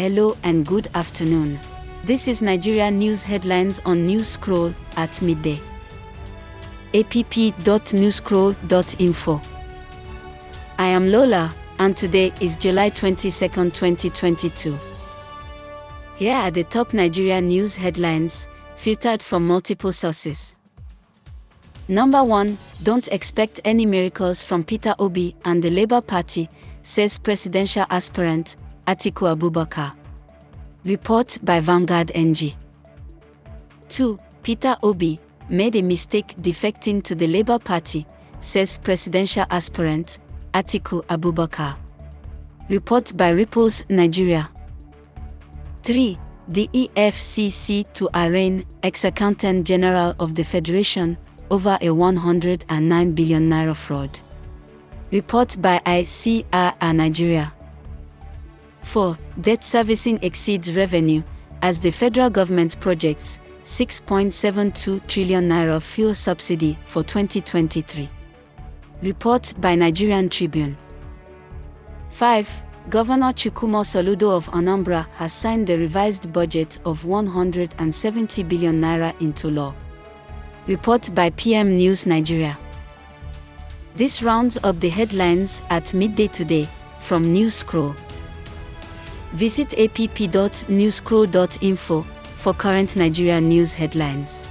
Hello and good afternoon. This is Nigeria News Headlines on News Scroll at midday. app.newscroll.info. I am Lola, and today is July 22, 2022. Here are the top Nigeria news headlines, filtered from multiple sources. Number 1 Don't expect any miracles from Peter Obi and the Labour Party, says presidential aspirant Atiku Abubakar. Report by Vanguard NG. 2. Peter Obi made a mistake defecting to the Labour Party, says presidential aspirant Atiku Abubakar. Report by Ripples Nigeria. 3. The EFCC to arraign ex-accountant general of the Federation over a 109 billion naira fraud. Report by ICIR Nigeria. 4. Debt servicing exceeds revenue as the federal government projects 6.72 trillion naira fuel subsidy for 2023. Report by Nigerian Tribune. 5. Governor Chukwuma Soludo of Anambra has signed the revised budget of 170 billion naira into law. Report by PM News Nigeria. This rounds up the headlines at midday today from News Scroll. Visit app.newscroll.info for current Nigeria news headlines.